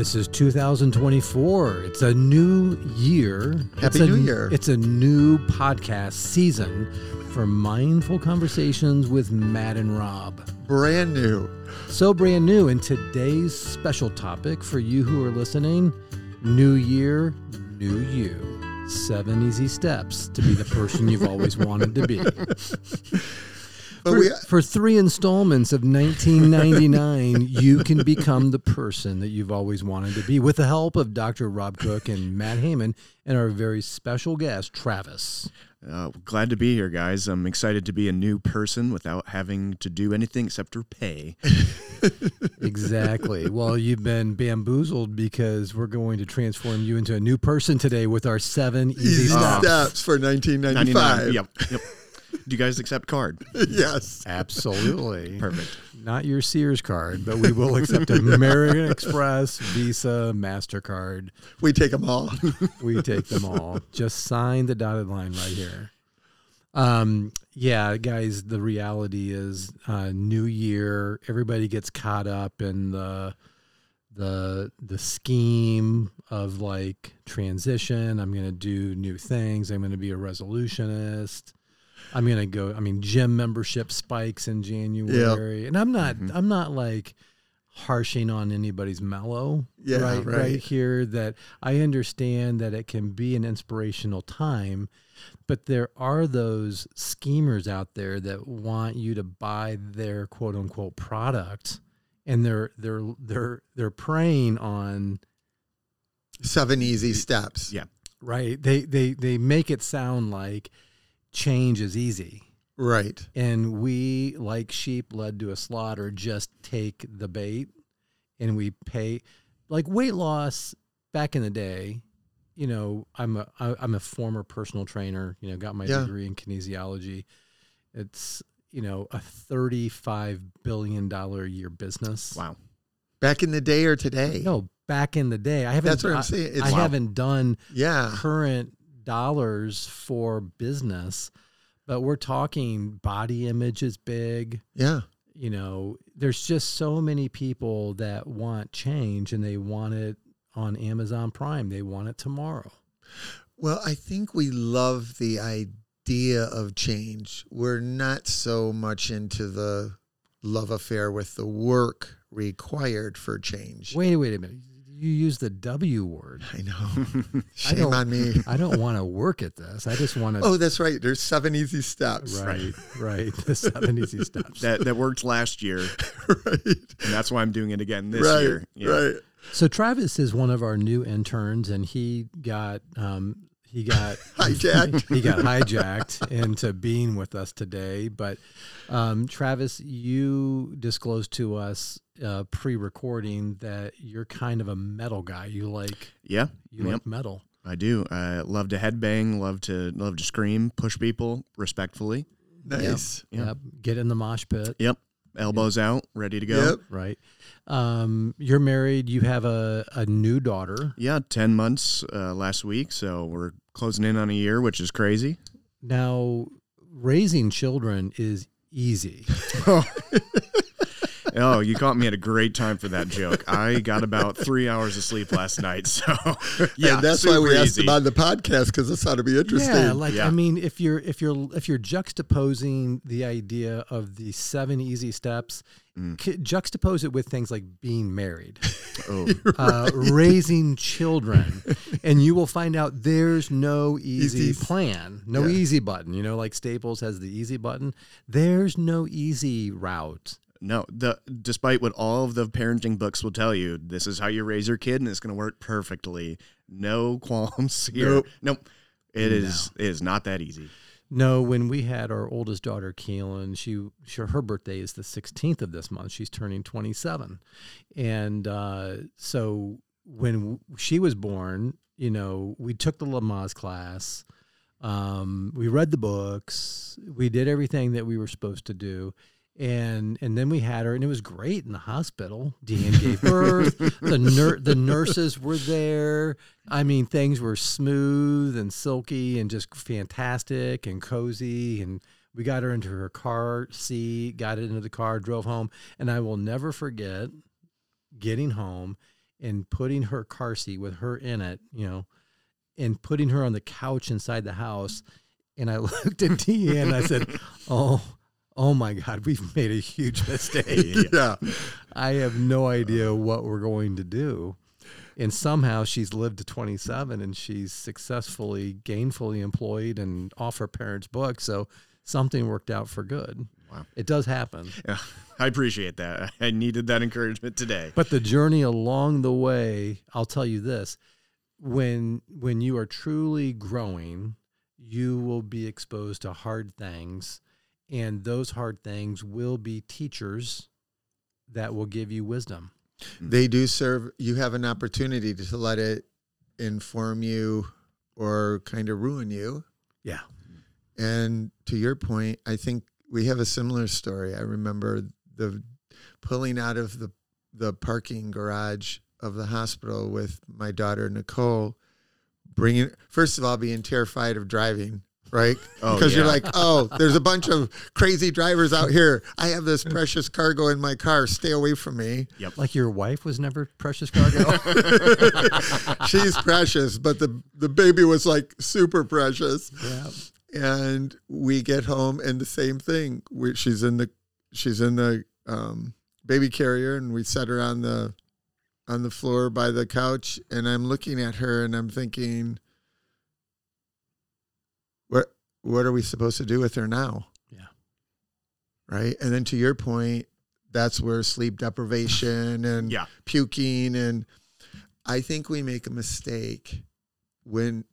This is 2024. It's a new year. Happy It's a- New Year. It's a new podcast season for mindful conversations with Matt and Rob. Brand new. So brand new. And today's special topic for you who are listening New Year, New You. Seven easy steps to be the person you've always wanted to be. But For, we for three installments of 1999, you can become the person that you've always wanted to be with the help of Dr. Rob Cook and Matt Heyman and our very special guest, Travis. Uh, glad to be here, guys. I'm excited to be a new person without having to do anything except for pay. Exactly. well, you've been bamboozled because we're going to transform you into a new person today with our seven easy, easy steps. steps for 1995. Yep. Yep. Do you guys accept card? yes. Absolutely. Perfect. Not your Sears card, but we will accept American Express, Visa, MasterCard. We take them all. We take them all. Just sign the dotted line right here. Um, yeah, guys, the reality is uh, new year, everybody gets caught up in the the the scheme of like transition. I'm gonna do new things. I'm gonna be a resolutionist. I'm gonna go. I mean, gym membership spikes in January, and I'm not. Mm-hmm. I'm not like harshing on anybody's mellow. Yeah, right, right, right. here. That I understand that it can be an inspirational time, but there are those schemers out there that want you to buy their quote unquote product, and they're they're they're they're preying on Seven easy steps. Yeah. right. They they they make it sound like change is easy. Right. and we like sheep led to a slaughter just take the bait and we pay like weight loss back in the day you know i'm a I, i'm a former personal trainer you know got my Yeah. degree in kinesiology it's you know a 35 billion dollar a year business Wow. Back in the day or today? no back in the day i haven't That's what I'm saying. It's, I haven't done yeah. current dollars for business but we're talking body image is big Yeah. you know, there's just so many people that want change and they want it on Amazon Prime. They want it tomorrow. Well, I think we love the idea of change. We're not so much into the love affair with the work required for change. Wait, wait a minute. You use the W word. I know. I Shame don't- on me. I don't want to work at this. I just want to. Oh, that's right. There's seven easy steps. right, right. The seven easy steps. That that worked last year, right. and that's why I'm doing it again this right. year. Yeah. Right. So Travis is one of our new interns, and he got um, he got Hijacked. he got hijacked into being with us today. But um, Travis, you disclosed to us uh, pre-recording that you're kind of a metal guy. You like Yeah. you Yep. like metal. I do. I love to headbang. Love to love to scream. Push people respectfully. Nice. Yeah. Yep. Get in the mosh pit. Yep. Elbows out, ready to go. Yep. Right. Um, you're married. You have a, a new daughter. Yeah, ten months uh, last week, so we're closing in on a year, which is crazy. Now, raising children is easy. Oh, you caught me at a great time for that joke. I got about three hours of sleep last night, so yeah, and that's why we super asked easy. him on the podcast because this ought to be interesting. Yeah, like Yeah. I mean, if you're if you're if you're juxtaposing the idea of the seven easy steps, Mm. c- juxtapose it with things like being married, Oh, uh, raising children, and you will find out there's no easy Easy. plan, no Yeah. easy button. You know, like Staples has the easy button. There's no easy route. No, the despite what all of the parenting books will tell you, this is how you raise your kid, and it's going to work perfectly. No qualms here. Nope. Nope. It is. It is not that easy. No, when we had our oldest daughter, Keelan, she, she her birthday is the 16th of this month. She's turning 27. And uh, so when w- she was born, you know, we took the Lamaze class. Um, we read the books. We did everything that we were supposed to do. And and then we had her, and it was great in the hospital. Deanne gave birth. the nur- the nurses were there. I mean, things were smooth and silky and just fantastic and cozy. And we got her into her car seat, got it into the car, drove home, and I will never forget getting home and putting her car seat with her in it, you know, and putting her on the couch inside the house. And I looked at Deanne and I said, "Oh, oh my God, we've made a huge mistake. yeah. I have no idea what we're going to do." And somehow she's lived to 27 and she's successfully, gainfully employed and off her parents' book. So something worked out for good. Wow. It does happen. Yeah, I appreciate that. I needed that encouragement today. But the journey along the way, I'll tell you this, when when you are truly growing, you will be exposed to hard things and those hard things will be teachers that will give you wisdom. Mm-hmm. They do serve, you have an opportunity to let it inform you or kind of ruin you. Yeah. And to your point, I think we have a similar story. I remember the pulling out of the the parking garage of the hospital with my daughter Nicole, bringing first of all being terrified of driving, right? Oh, Because you're like, oh, there's a bunch of crazy drivers out here. I have this precious cargo in my car. Stay away from me. Yep. Like your wife was never precious cargo. She's precious, but the the baby was like super precious. yeah. and we get home and the same thing we, she's in the she's in the um, baby carrier and we set her on the on the floor by the couch and i'm looking at her and i'm thinking what are we supposed to do with her now Yeah. right and then to your point that's where sleep deprivation and Yeah. puking and i think we make a mistake when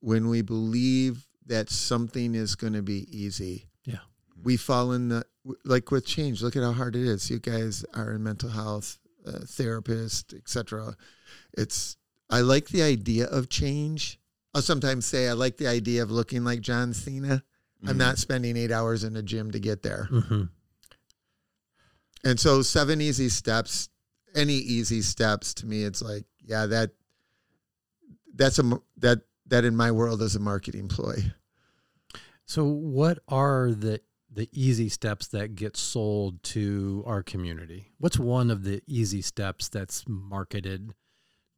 when we believe that something is going to be easy Yeah. we fall in the like with change look at how hard it is you guys are in mental health uh, therapist etc it's i like the idea of change i'll sometimes say i like the idea of looking like john cena i'm Mhm. not spending eight hours in a gym to get there hmm and so seven easy steps, any easy steps to me, it's like, yeah, that that's a that that in my world is a marketing ploy. So what are the the easy steps that get sold to our community? What's one of the easy steps that's marketed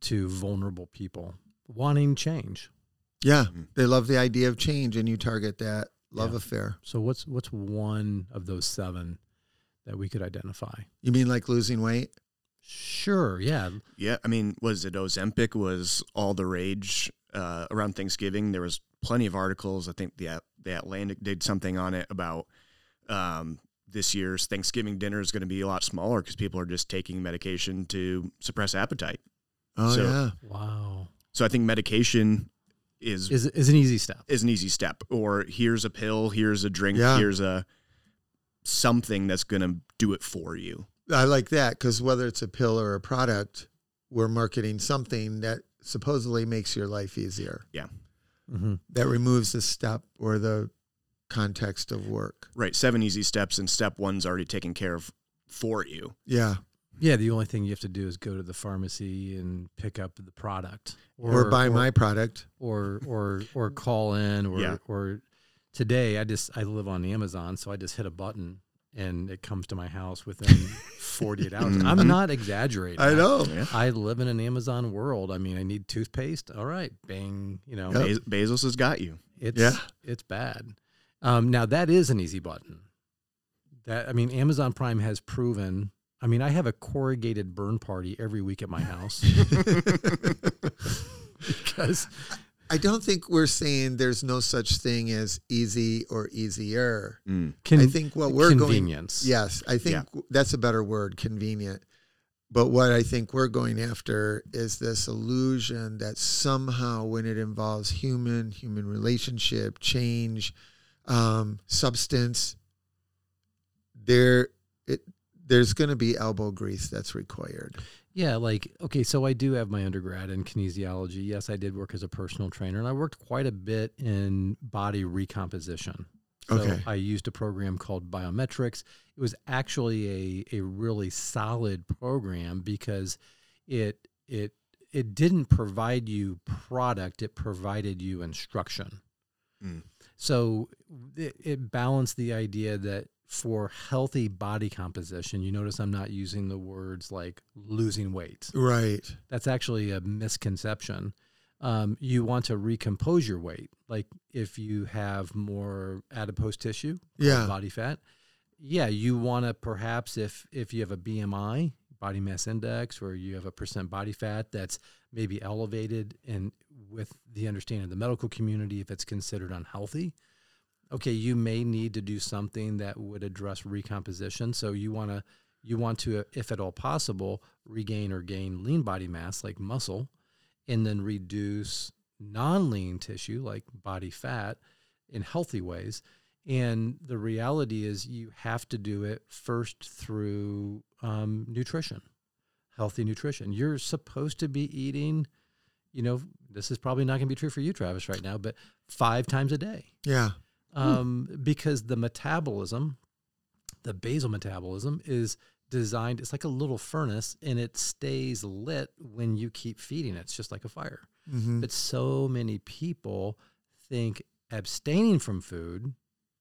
to vulnerable people wanting change? Yeah, Mhm. they love the idea of change, and you target that love Yeah. affair. So what's what's one of those seven that we could identify? You mean like losing weight? Sure, yeah. Yeah, I mean, was it Ozempic was all the rage uh, around Thanksgiving? There was plenty of articles. I think the the Atlantic did something on it about um, this year's Thanksgiving dinner is going to be a lot smaller because people are just taking medication to suppress appetite. Oh So- yeah, Wow. So I think medication is Is is an easy step. is an easy step. Or here's a pill, here's a drink, Yeah. here's a something that's going to do it for you. I like that because whether it's a pill or a product, we're marketing something that supposedly makes your life easier. hmm That removes the step or the context of work. Right, seven easy steps, and step one's already taken care of for you. Yeah, Yeah, the only thing you have to do is go to the pharmacy and pick up the product, or, buy my product. or or or call in, or Yeah. or today I just I live on Amazon, so I just hit a button and it comes to my house within 48 hours. I'm Mhm. not exaggerating. I know. Yeah. I live in an Amazon world. I mean, I need toothpaste. All right, bang. You know, Yep. Bez- Bezos has got you. it's Yeah. it's bad. Um, now that is an easy button. That I mean, Amazon Prime has proven. I mean, I have a corrugated burn party every week at my house because I don't think we're saying there's no such thing as easy or easier. Mm. con- I think what we're going convenience. Yes, I think that's a better word, convenient. But what I think we're going after is this illusion that somehow, when it involves human, human relationship, change, um, substance, there, it, there's going to be elbow grease that's required. Yeah, like okay, so I do have my undergrad in kinesiology. Yes, I did work as a personal trainer, and I worked quite a bit in body recomposition. So Okay. I used a program called Biometrics. It was actually a a really solid program because it it it didn't provide you product; it provided you instruction. Mm. So it, it balanced the idea that for healthy body composition, you notice I'm not using the words like losing weight. Right. That's actually a misconception. Um, you want to recompose your weight. Like if you have more adipose tissue, Yeah. body fat, yeah, you want to perhaps if if you have a BMI, body mass index, or you have a percent body fat that's maybe elevated, and with the understanding of the medical community, if it's considered unhealthy, okay, you may need to do something that would address recomposition. So you want to you want to, if at all possible, regain or gain lean body mass like muscle, and then reduce non-lean tissue like body fat in healthy ways. And the reality is, you have to do it first through um, nutrition, healthy nutrition. You're supposed to be eating, you know, this is probably not going to be true for you, Travis, right now, but five times a day Yeah. Um, because the metabolism, the basal metabolism, is designed. It's like a little furnace, and it stays lit when you keep feeding it. It's just like a fire. hmm But so many people think abstaining from food,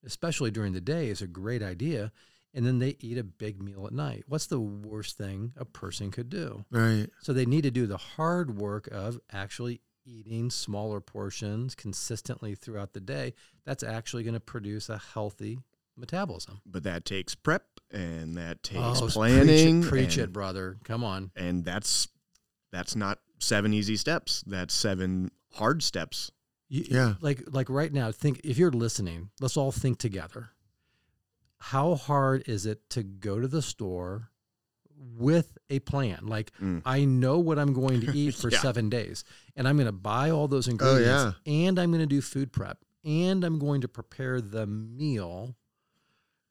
especially during the day, is a great idea, and then they eat a big meal at night. What's the worst thing a person could do? Right. So they need to do the hard work of actually eating smaller portions consistently throughout the day. That's actually going to produce a healthy metabolism. But that takes prep and that oh, takes Oh, preach it- planning. preach it, brother. Come on. and that's that's not seven easy steps. That's seven hard steps. You, Yeah. Like like right now, think if you're listening, let's all think together. How hard is it to go to the store with a plan? Like Mm. I know what I'm going to eat for Yeah. 7 days and I'm going to buy all those ingredients and I'm going to do food prep and I'm going to prepare the meal.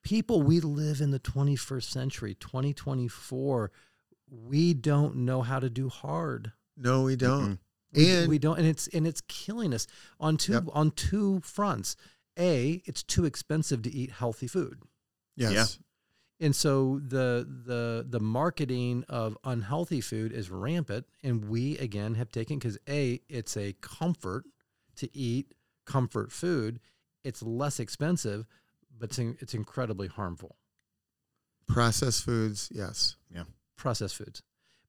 People, we live in the 21st century, 2024. We don't know how to do hard. No, we don't. We- And we don't, and it's and it's killing us on two Yep. on two fronts. A, it's too expensive to eat healthy food, yes. And so the the the marketing of unhealthy food is rampant. And we again have taken because a it's a comfort to eat comfort food. It's less expensive, but it's, in- it's incredibly harmful. Processed foods. Yes. Yeah, processed foods.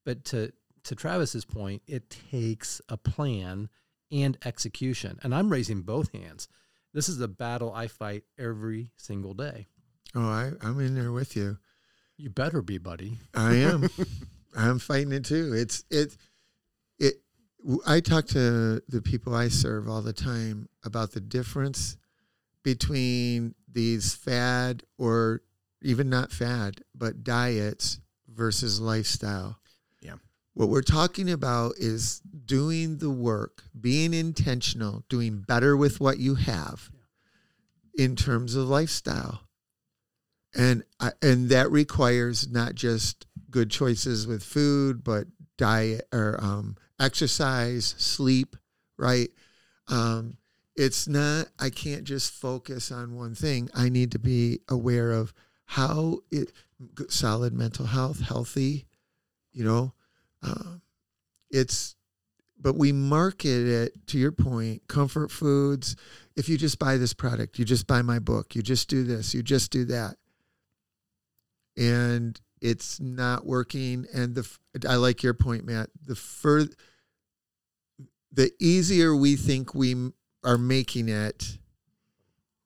But to to Travis's point, it takes a plan and execution. And I'm raising both hands. This is a battle I fight every single day. Oh, I, I'm in there with you. You better be, buddy. I am. I'm fighting it too. It's it it. I talk to the people I serve all the time about the difference between these fad or even not fad, but diets versus lifestyle. Yeah. What we're talking about is doing the work, being intentional, doing better with what you have in terms of lifestyle. And I, and that requires not just good choices with food, but diet or um, exercise, sleep, right? Um, it's not. I can't just focus on one thing. I need to be aware of how it solid mental health, healthy. You know, um, it's. But we market it to your point, comfort foods. If you just buy this product, you just buy my book, you just do this, you just do that and it's not working. And the f- I like your point, Matt. The fur, the easier we think we are making it,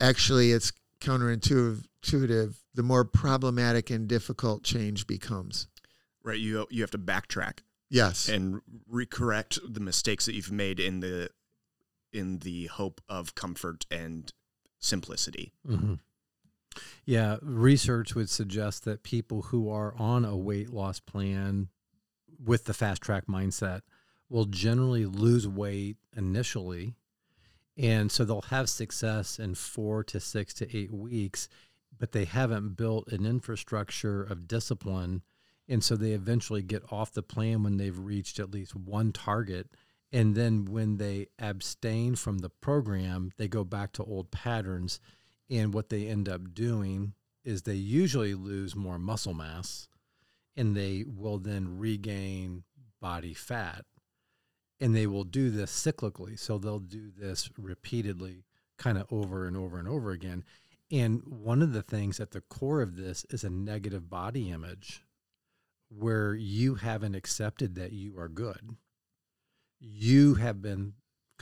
actually, it's counterintuitive. intuitive, The more problematic and difficult change becomes. Right. You you have to backtrack Yes. and recorrect the mistakes that you've made in the in the hope of comfort and simplicity. Mm-hmm. Yeah, research would suggest that people who are on a weight loss plan with the fast track mindset will generally lose weight initially. And so they'll have success in four to six to eight weeks, but they haven't built an infrastructure of discipline. And so they eventually get off the plan when they've reached at least one target. And then when they abstain from the program, they go back to old patterns. And what they end up doing is they usually lose more muscle mass and they will then regain body fat. And they will do this cyclically. So they'll do this repeatedly, kind of over and over and over again. And one of the things at the core of this is a negative body image where you haven't accepted that you are good. You have been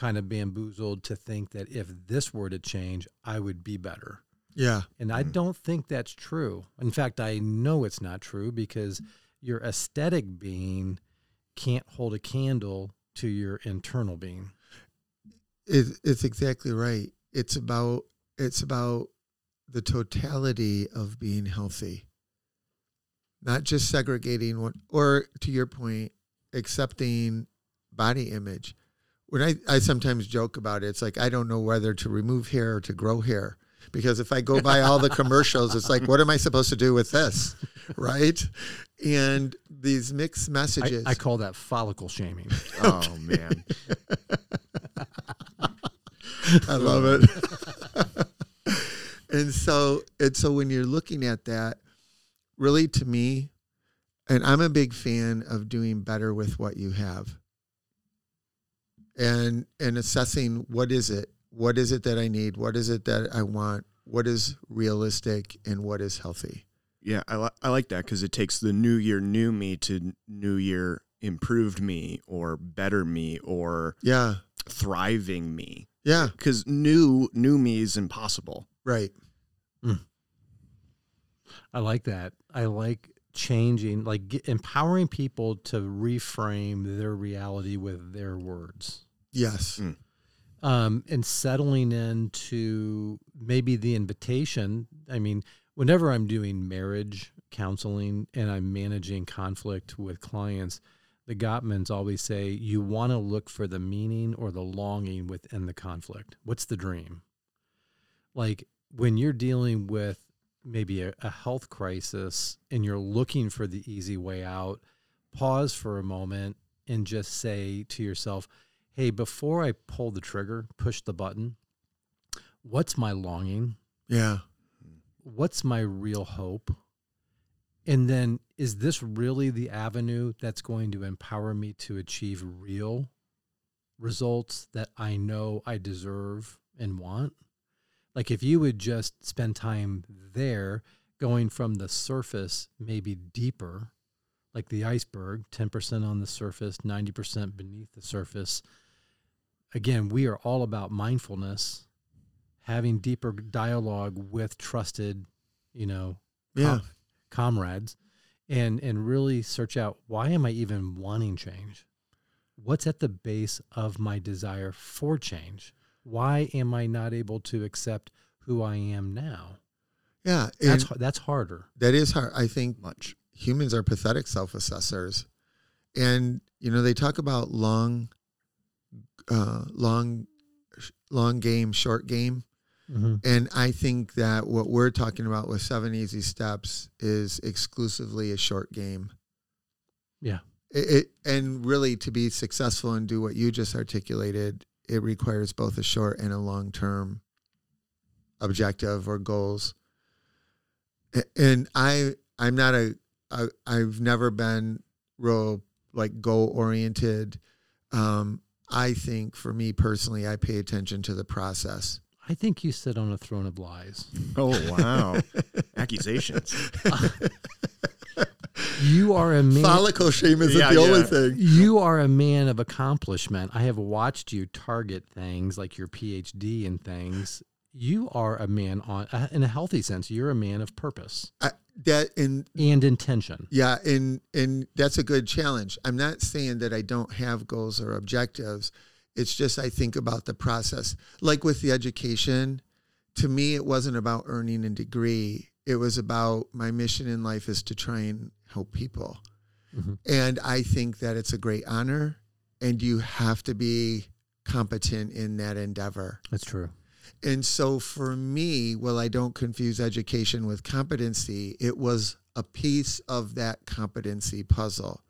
kind of bamboozled to think that if this were to change, I would be better. Yeah. And I Mm. don't think that's true. In fact, I know it's not true because your aesthetic being can't hold a candle to your internal being. It, it's exactly right. It's about it's about the totality of being healthy. Not just segregating one or to your point, accepting body image. When I, I sometimes joke about it, it's like I don't know whether to remove hair or to grow hair. Because if I go by all the commercials, it's like, what am I supposed to do with this? Right? And these mixed I, messages. I call that follicle shaming. Oh man. I love it. and so and so when you're looking at that, really to me, and I'm a big fan of doing better with what you have. And and assessing what is it? What is it that I need? What is it that I want? What is realistic and what is healthy? Yeah, I, li- I like that because it takes the new year new me to new year improved me or better me or Yeah. thriving me. Yeah. Because new new me is impossible. Right. Hmm. I like that. I like changing, like get, empowering people to reframe their reality with their words. Yes. Mm. um, and settling into maybe the invitation. I mean, whenever I'm doing marriage counseling and I'm managing conflict with clients, the Gottmans always say you want to look for the meaning or the longing within the conflict. What's the dream? Like when you're dealing with maybe a, a health crisis and you're looking for the easy way out, pause for a moment and just say to yourself, hey, before I pull the trigger, push the button, what's my longing? Yeah. What's my real hope? And then is this really the avenue that's going to empower me to achieve real results that I know I deserve and want? Like if you would just spend time there, going from the surface, maybe deeper, like the iceberg, 10% on the surface, 90% beneath the surface. Again, we are all about mindfulness, having deeper dialogue with trusted, you know, Yeah. com- comrades and and really search out why am I even wanting change? What's at the base of my desire for change? Why am I not able to accept who I am now? Yeah. That's that's harder. that is hard. I think Much. humans are pathetic self-assessors and you know they talk about long uh long long game short game Mm-hmm. and i think that what we're talking about with seven easy steps is exclusively a short game Yeah. it, it and really to be successful and do what you just articulated it requires both a short and a long term objective or goals and i i'm not a I, i've never been real like goal oriented um i think for me personally i pay attention to the process I think you sit on a throne of lies. Oh wow. Accusations. You are a man. follicle shame isn't Yeah, the only thing you are a man of accomplishment. I have watched you target things like your PhD and things. You are a man on, uh, in a healthy sense. You're a man of purpose I, that in and intention. Yeah, and and that's a good challenge. I'm not saying that I don't have goals or objectives. It's just I think about the process. Like with the education, to me it wasn't about earning a degree. It was about my mission in life is to try and help people. Mhm. And I think that it's a great honor and you have to be competent in that endeavor. That's true. And so for me, while I don't confuse education with competency, it was a piece of that competency puzzle.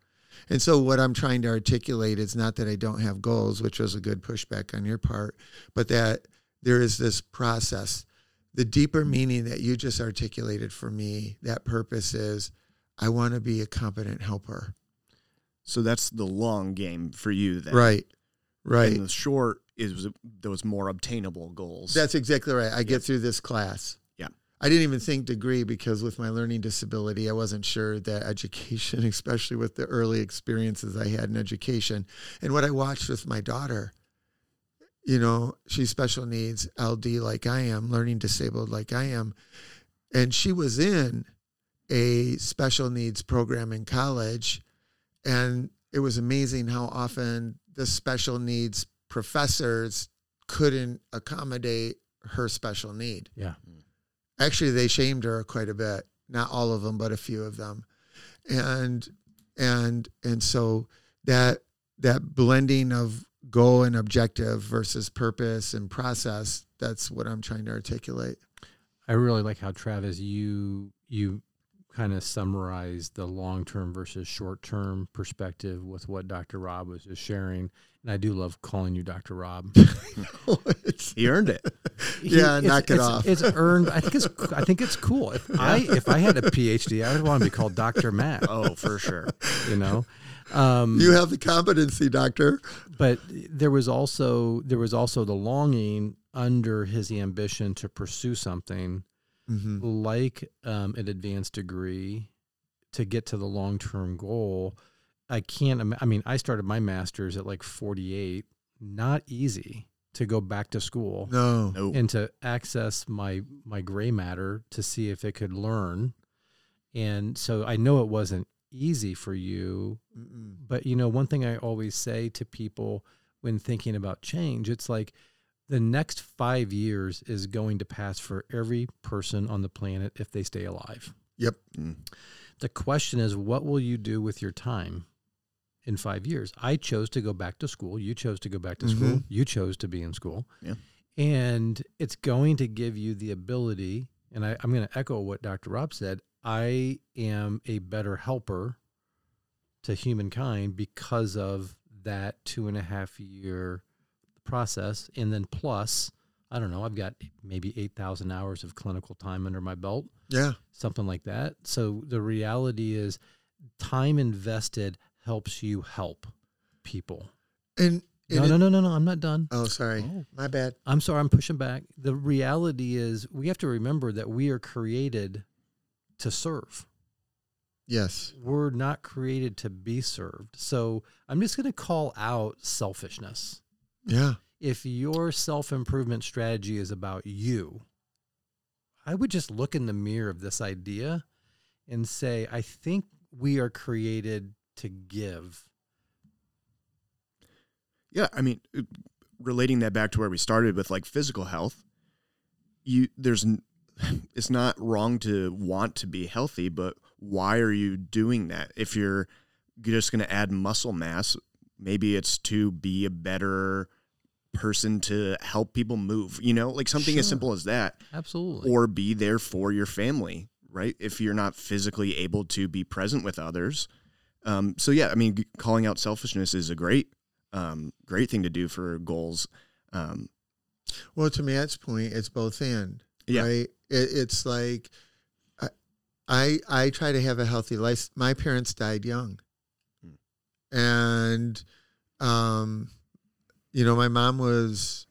And so what I'm trying to articulate is not that I don't have goals, which was a good pushback on your part, but that there is this process. The deeper meaning that you just articulated for me, that purpose is I want to be a competent helper. So that's the long game for you then. Right. Right. And the short is those more obtainable goals. That's exactly right. I get through this class. Yeah. I didn't even think degree because with my learning disability, I wasn't sure that education, especially with the early experiences I had in education, and what I watched with my daughter. You know, she's special needs, LD like I am, learning disabled like I am, and she was in a special needs program in college, and it was amazing how often the special needs professors couldn't accommodate her special need. Yeah. Actually, they shamed her quite a bit. Not all of them, but a few of them. And and and so that that blending of goal and objective versus purpose and process, that's what I'm trying to articulate. I really like how Travis you you kind of summarize the long term versus short term perspective with what Dr. Rob was just sharing. And I do love calling you Dr. Rob. It's- He earned it. Yeah, knock it off. It's earned. I think it's. I think it's cool. If I if I had a PhD, I would want to be called Dr. Matt. Oh, for sure. You know, um, you have the competency, doctor. but there was also there was also the longing under his ambition to pursue something Mm-hmm. like um, an advanced degree to get to the long term goal. I can't. ima- I mean, I started my master's at like 48. Not easy to go back to school No. No. and to access my my gray matter to see if it could learn. And so I know it wasn't easy for you, Mm-mm. but you know, one thing I always say to people when thinking about change, it's like the next five years is going to pass for every person on the planet if they stay alive. Yep. Mm. The question is, what will you do with your time in five years? I chose to go back to school. You chose to go back to school. Mhm. You chose to be in school. Yeah. And it's going to give you the ability, and I, I'm going to echo what Dr. Rob said I am a better helper to humankind because of that two and a half year process. And then plus, I don't know, I've got maybe 8,000 hours of clinical time under my belt Yeah. something like that. So the reality is, time invested helps you help people. And, and No, it- no, no, no, no. I'm not done. oh, sorry, Oh. my bad. I'm sorry. I'm pushing back. The reality is, we have to remember that we are created to serve. Yes. We're not created to be served. So I'm just going to call out selfishness. Yeah. If your self improvement strategy is about you, I would just look in the mirror of this idea and say, I think we are created to give. Yeah, I mean, relating that back to where we started with like physical health, you there's it's not wrong to want to be healthy, but why are you doing that? If you're just going to add muscle mass, maybe it's to be a better person to help people move, you know, like something as simple as that, Absolutely. or be there for your family, right? If you're not physically able to be present with others. Um, so yeah, I mean, calling out selfishness is a great, um, great thing to do for goals. Um, Well, to Matt's point, it's both and. Yeah. Right. It, it's like I, I I try to have a healthy life. My parents died young. And um, you know, my mom was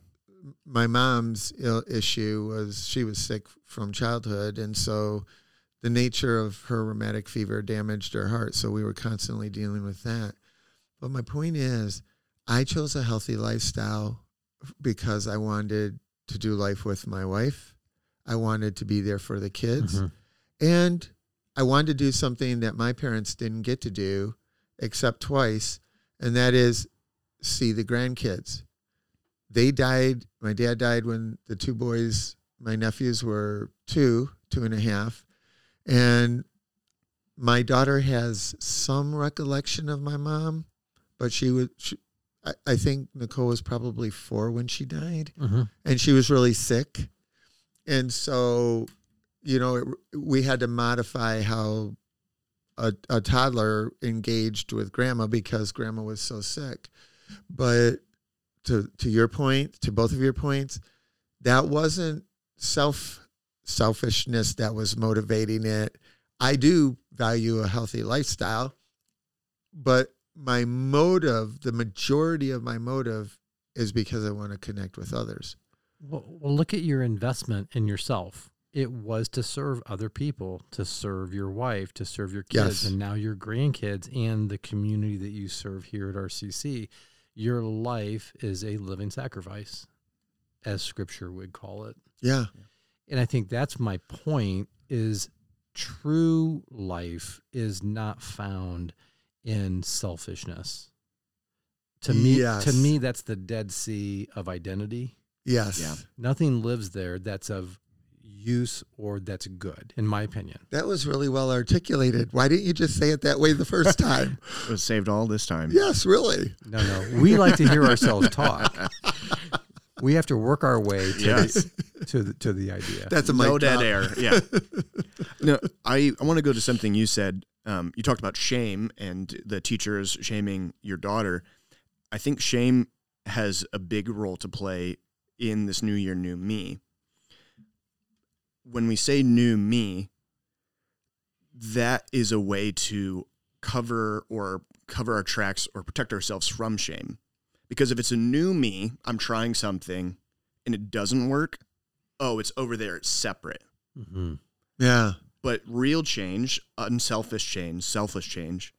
my mom's Ill, issue was she was sick from childhood, and so the nature of her rheumatic fever damaged her heart. So we were constantly dealing with that. But my point is, I chose a healthy lifestyle because I wanted to do life with my wife. I wanted to be there for the kids. Mhm. And I wanted to do something that my parents didn't get to do except twice, and that is see the grandkids. They died, my dad died when the two boys, my nephews, were two, two and a half. And my daughter has some recollection of my mom, but she was, she, I, I think Nicole was probably four when she died Mhm. and she was really sick. And so, you know, it, we had to modify how a, a toddler engaged with grandma because grandma was so sick. But to to your point, to both of your points, that wasn't self selfishness that was motivating it. I do value a healthy lifestyle, but my motive, the majority of my motive is because I want to connect with others. Well, well, look at your investment in yourself. It was to serve other people, to serve your wife, to serve your kids, Yes. and now your grandkids and the community that you serve here at RCC. Your life is a living sacrifice, as Scripture would call it. Yeah. And I think that's my point is true life is not found in selfishness. To me Yes. to me that's the dead sea of identity. Yes. Yeah. Nothing lives there that's of use or that's good in my opinion. That was really well articulated. Why didn't you just say it that way the first time? It was saved all this time. yes, really. No, no. We like to hear ourselves talk. We have to work our way to Yes. the, to the, to the idea. That's a no mic dead air. Yeah. no, I, I want to go to something you said. Um, you talked about shame and the teachers shaming your daughter. I think shame has a big role to play in this new year, new me. When we say new me, that is a way to cover or cover our tracks or protect ourselves from shame. Because if it's a new me, I'm trying something and it doesn't work, oh, it's over there, it's separate. Mhm. Yeah. But real change, unselfish change, selfless change,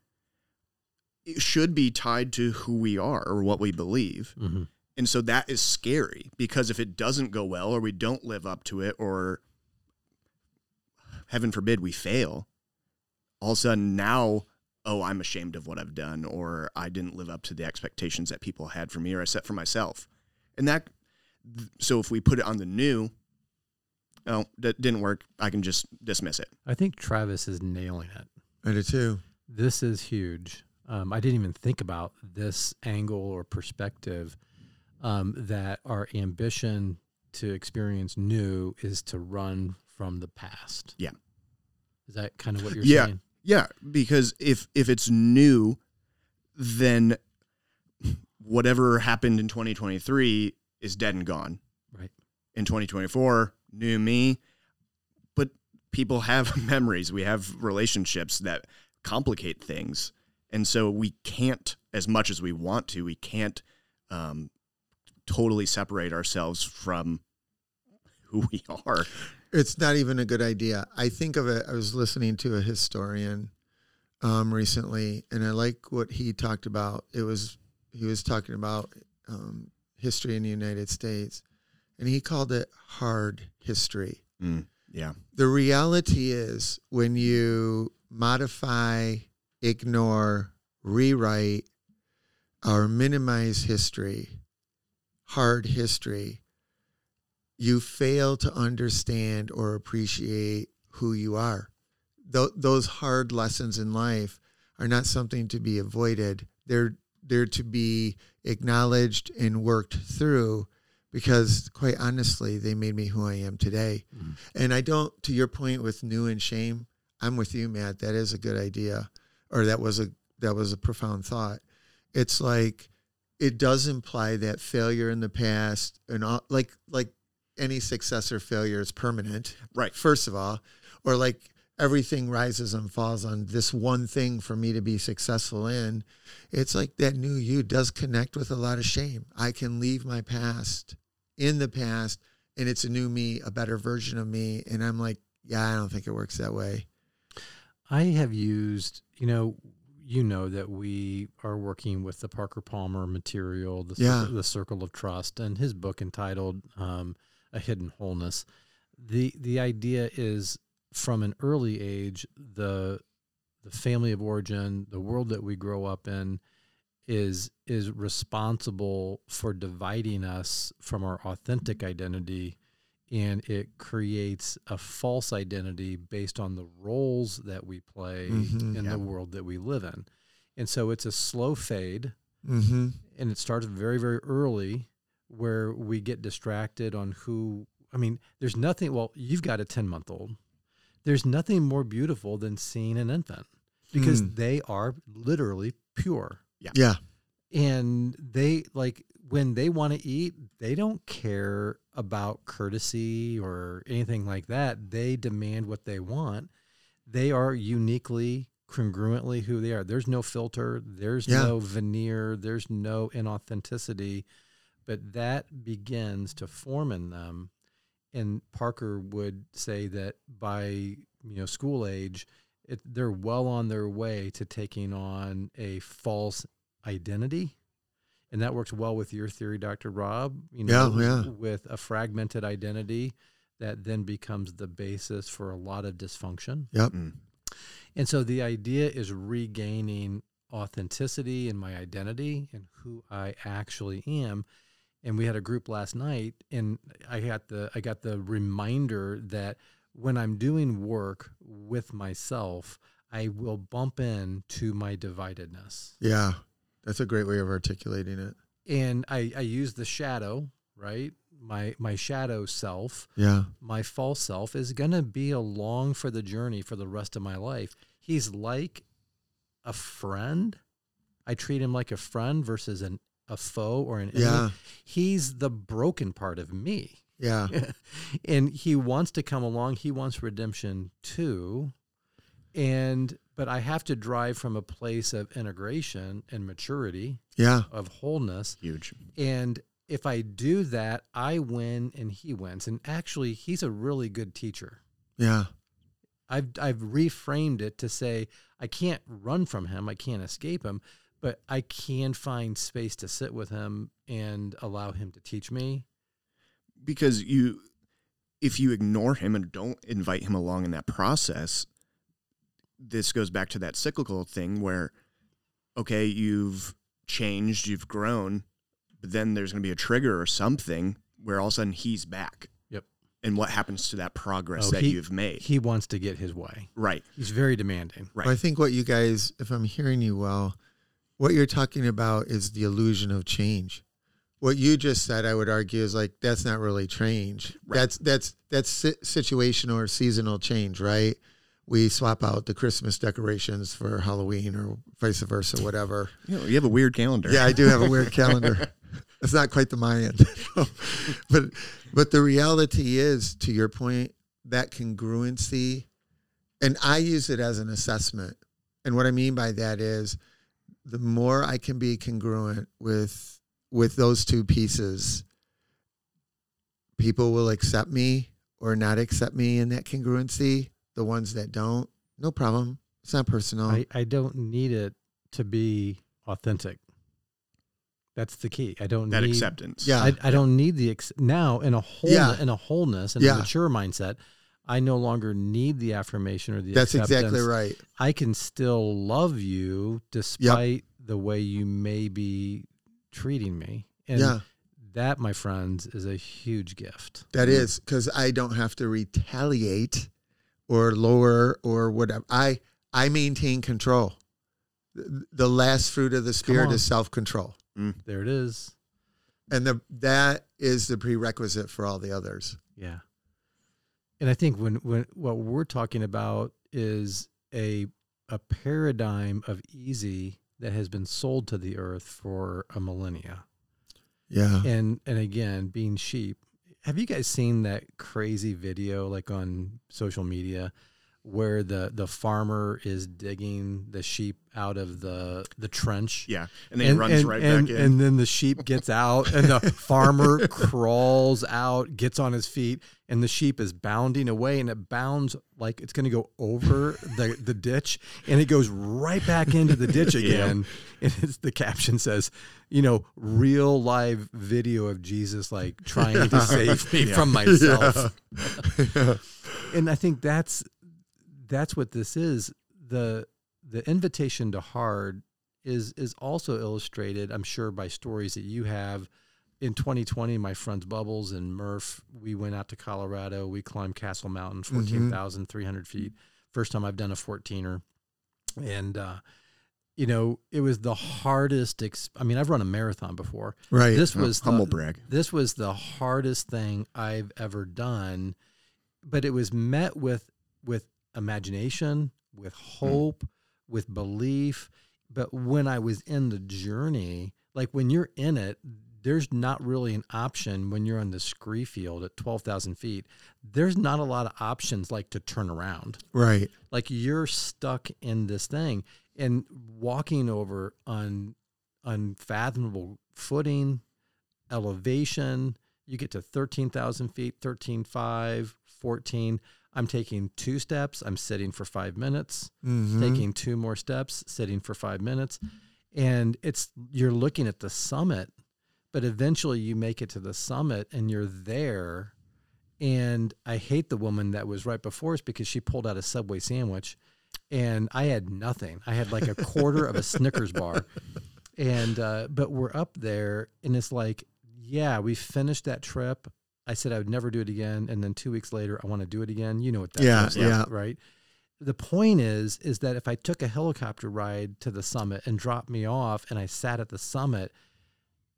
it should be tied to who we are or what we believe. Mhm. And so that is scary because if it doesn't go well or we don't live up to it or heaven forbid we fail, all of a sudden now, oh, I'm ashamed of what I've done or I didn't live up to the expectations that people had for me or I set for myself. And that, so if we put it on the new, oh, that didn't work, I can just dismiss it. I think Travis is nailing it. I do too. This is huge. Um, I didn't even think about this angle or perspective um, that our ambition to experience new is to run from the past. Yeah. Is that kind of what you're Yeah. saying? Yeah, because if if it's new, then whatever happened in 2023 is dead and gone. Right. In 2024, new me, but people have memories, we have relationships that complicate things. And so we can't as much as we want to, we can't um, totally separate ourselves from who we are. It's not even a good idea. I think of it. I was listening to a historian um, recently, and I like what he talked about. It was he was talking about um, history in the United States, and he called it hard history. Mm, yeah. The reality is when you modify, ignore, rewrite, or minimize history, hard history, you fail to understand or appreciate who you are. Th- those hard lessons in life are not something to be avoided. They're they're to be acknowledged and worked through because quite honestly, they made me who I am today. Mhm. And I don't to your point with new and shame, I'm with you, Matt. That is a good idea. Or that was a that was a profound thought. It's like it does imply that failure in the past and all, like like any success or failure is permanent. Right. First of all, or like everything rises and falls on this one thing for me to be successful in. It's like that new you does connect with a lot of shame. I can leave my past in the past and it's a new me, a better version of me. And I'm like, yeah, I don't think it works that way. I have used, you know, you know that we are working with the Parker Palmer material, the, Yeah. circle, the Circle of Trust, and his book entitled um, "A Hidden Wholeness." the The idea is from an early age, the the family of origin, the world that we grow up in, is is responsible for dividing us from our authentic identity and it creates a false identity based on the roles that we play Mhm. in Yeah. the world that we live in. And so it's a slow fade Mm-hmm. and it starts very very early where we get distracted on who I mean, there's nothing well, you've got a 10 month old. There's nothing more beautiful than seeing an infant because Mm. they are literally pure Yeah. Yeah. and they like when they want to eat they don't care about courtesy or anything like that they demand what they want they are uniquely congruently who they are there's no filter there's Yeah. no veneer there's no inauthenticity but that begins to form in them and Parker would say that by you know school age, it, they're well on their way to taking on a false identity. And that works well with your theory, Dr. Rob. You know, Yeah, yeah. with a fragmented identity that then becomes the basis for a lot of dysfunction. Yep. Mm. And so the idea is regaining authenticity in my identity and who I actually am. And we had a group last night and I got the I got the reminder that when I'm doing work with myself, I will bump into my dividedness. Yeah. That's a great way of articulating it. And I, I use the shadow, right? My my shadow self Yeah. my false self is going to be along for the journey for the rest of my life. He's like a friend. I treat him like a friend versus an, a foe or an enemy. Yeah. He's the broken part of me. Yeah. and he wants to come along. He wants redemption too. And, but I have to drive from a place of integration and maturity, Yeah. of wholeness. Huge. And if I do that, I win and he wins. And actually, he's a really good teacher. Yeah. I've I've reframed it to say I can't run from him, I can't escape him, but I can find space to sit with him and allow him to teach me. because you if you ignore him and don't invite him along in that process this goes back to that cyclical thing where okay you've changed you've grown but then there's going to be a trigger or something where all of a sudden he's back Yep. and what happens to that progress Oh, that he- you've made He wants to get his way. right He's very demanding. right Well, I think what you guys, if I'm hearing you well, what you're talking about is the illusion of change. What you just said, I would argue, is like that's not really change. Right. That's that's that's si- situational or seasonal change, right? We swap out the Christmas decorations for Halloween or vice versa, whatever. you, know, you have a weird calendar Yeah, I do have a weird calendar. It's not quite the Mayan, but but the reality is, to your point, that congruency, and I use it as an assessment. And what I mean by that is, the more I can be congruent with with those two pieces, people will accept me or not accept me in that congruency. The ones that don't, no problem. It's not personal. I, I don't need it to be authentic. That's the key. I don't need that need acceptance Yeah. I, I don't need the ex- now in a whole Yeah. in a wholeness and Yeah. a mature mindset. I no longer need the affirmation or the That's exactly right. I can still love you despite the way you may be treating me. And yeah. that, my friends, is a huge gift. That is because I don't have to retaliate or lower or whatever. I I maintain control. The the last fruit of the spirit is self control, mm. There it is. and the that is the prerequisite for all the others. Yeah. And I think when when what we're talking about is a a paradigm of easy that has been sold to the earth for a millennia. Yeah, And and again, being sheep. Have you guys seen that crazy video like on social media where the the farmer is digging the sheep out of the the trench? yeah and then he runs right and, back in And then the sheep gets out, and the farmer crawls out, gets on his feet, and the sheep is bounding away, and it bounds like it's going to go over the, the ditch, and it goes right back into the ditch Yeah. again. And it's, the caption says, you know, real live video of Jesus like trying to save me Yeah. from myself. and I think that's that's what this is. The the invitation to hard is is also illustrated, I'm sure, by stories that you have. In 2020, my friends Bubbles and Murph, we went out to Colorado. We climbed Castle Mountain, 14,300 feet. First time I've done a 14er. And, uh, you know, it was the hardest. I mean, I've run a marathon before. right. This Oh, was the- humble brag this was the hardest thing I've ever done, but it was met with with imagination, with hmm. hope, with belief. But when I was in the journey, like when you're in it, there's not really an option when you're on the scree field at 12,000 feet. There's not a lot of options like to turn around right. like you're stuck in this thing and walking over on unfathomable footing elevation You get to 13,000 feet, 13.5, 14. I'm taking two steps. I'm sitting for five minutes, Mhm. taking two more steps, sitting for five minutes. And it's, you're looking at the summit, but eventually you make it to the summit and you're there. And I hate the woman that was right before us because she pulled out a Subway sandwich and I had nothing. I had like a quarter of a Snickers bar. And, uh, but we're up there and it's like, yeah, we finished that trip. I said I would never do it again. And then two weeks later, I want to do it again. You know what that Yeah, feels like, right? The point is, is that if I took a helicopter ride to the summit and dropped me off and I sat at the summit,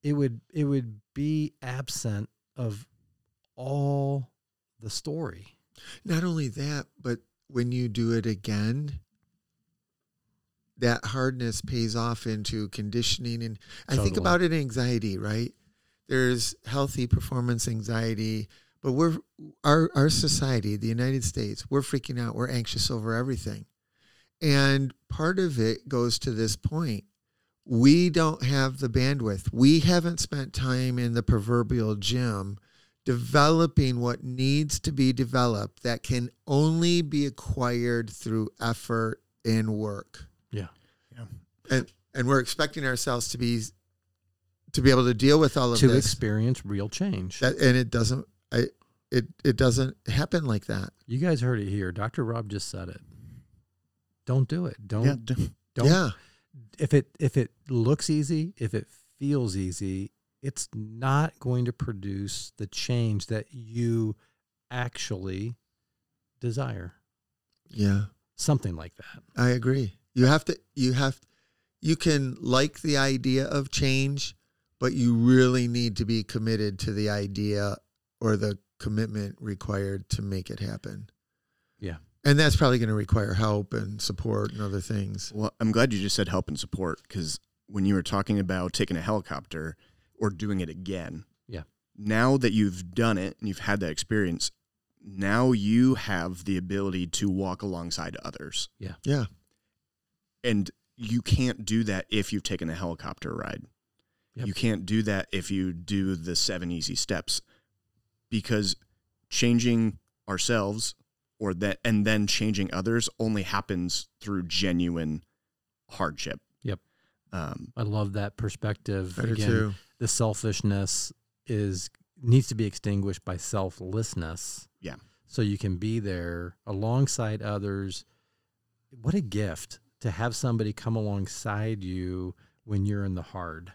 it would, it would be absent of all the story. Not only that, but when you do it again, that hardness pays off into conditioning. And I think about it anxiety, right? There's healthy performance anxiety, but we're our our society, the United States, we're freaking out. We're anxious over everything. And part of it goes to this point. We don't have the bandwidth. We haven't spent time in the proverbial gym developing what needs to be developed that can only be acquired through effort and work. Yeah. Yeah. And and we're expecting ourselves to be to be able to deal with all of this. To this. experience real change. That, and it doesn't I it it doesn't happen like that. you guys heard it here. Dr. Rob just said it. Don't do it. Don't Yeah, don't yeah. if it if it looks easy, if it feels easy, it's not going to produce the change that you actually desire. Yeah. Something like that. I agree. You have to you have you can like the idea of change, but you really need to be committed to the idea or the commitment required to make it happen. Yeah. And that's probably going to require help and support and other things. Well, I'm glad you just said help and support because when you were talking about taking a helicopter or doing it again, Yeah. Now that you've done it and you've had that experience, now you have the ability to walk alongside others, Yeah. Yeah. And you can't do that if you've taken a helicopter ride. Yep. You can't do that if you do the seven easy steps, because changing ourselves or that and then changing others only happens through genuine hardship. Yep. Um, I love that perspective. Again, too. the selfishness is needs to be extinguished by selflessness. Yeah. So you can be there alongside others. What a gift to have somebody come alongside you when you're in the hard.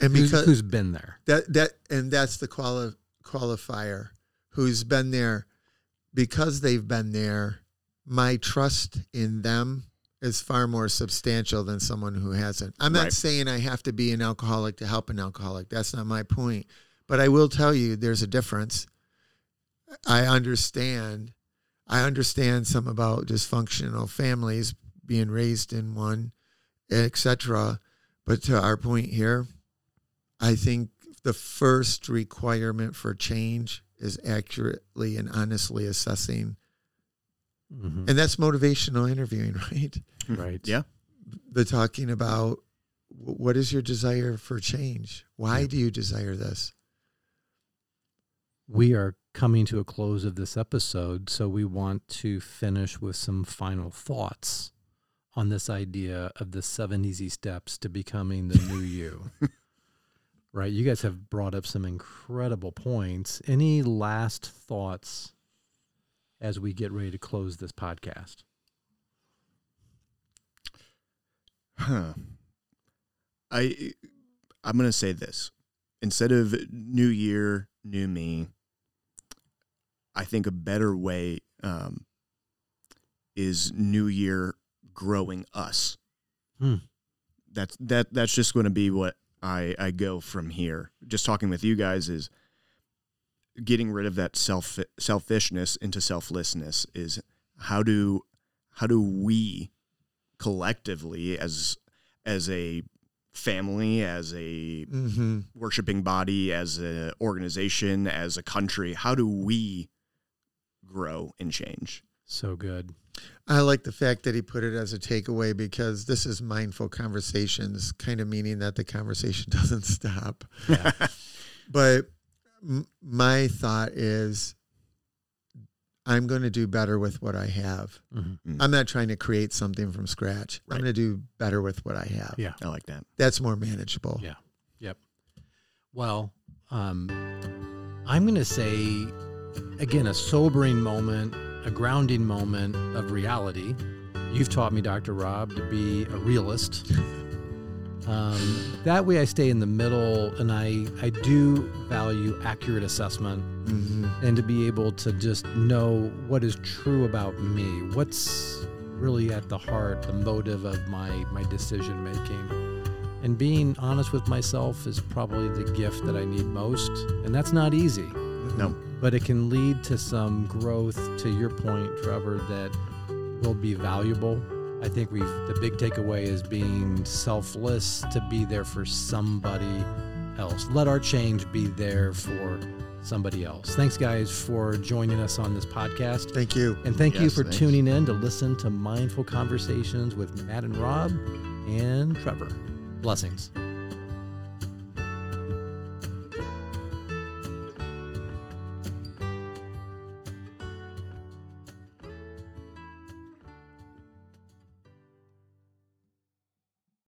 And because who's been there? that that and that's the quali- qualifier. Who's been there? Because they've been there my trust in them is far more substantial than someone who hasn't. I'm not Right. saying i have to be an alcoholic to help an alcoholic. That's not my point. But i will tell you there's a difference. I understand i understand some about dysfunctional families being raised in one etc but to our point here I think the first requirement for change is accurately and honestly assessing. Mhm. And that's motivational interviewing, right? Right. Yeah. The talking about what is your desire for change? Why Yeah. do you desire this? We are coming to a close of this episode, so we want to finish with some final thoughts on this idea of the seven easy steps to becoming the new you. right? You guys have brought up some incredible points. Any last thoughts as we get ready to close this podcast? Huh. I I'm gonna say this. Instead of new year, new me, I think a better way um, is new year growing us. Hmm. That's that that's just gonna be what I, I go from here. Just talking with you guys is getting rid of that self selfishness into selflessness is how do how do we collectively as as a family as a Mm-hmm. worshiping body as an organization as a country how do we grow and change So good. I like the fact that he put it as a takeaway because this is mindful conversations, kind of meaning that the conversation doesn't stop. Yeah. But m- my thought is I'm going to do better with what I have. Mhm. Mm. I'm not trying to create something from scratch. Right. I'm going to do better with what I have. Yeah. I like that. That's more manageable. Yeah. Yep. Well, um, I'm going to say, again, a sobering moment, a grounding moment of reality. You've taught me, Dr. Rob, to be a realist. Um, that way I stay in the middle and I, I do value accurate assessment hmm and to be able to just know what is true about me, what's really at the heart, the motive of my, my decision making. And being honest with myself is probably the gift that I need most. And that's not easy, No. But it can lead to some growth, to your point, Travis, that will be valuable. I think we've the big takeaway is being selfless to be there for somebody else. Let our change be there for somebody else. Thanks, guys, for joining us on this podcast. Thank you. And thank you for thanks. tuning in to listen to Mindful Conversations with Matt and Rob and Travis. Blessings.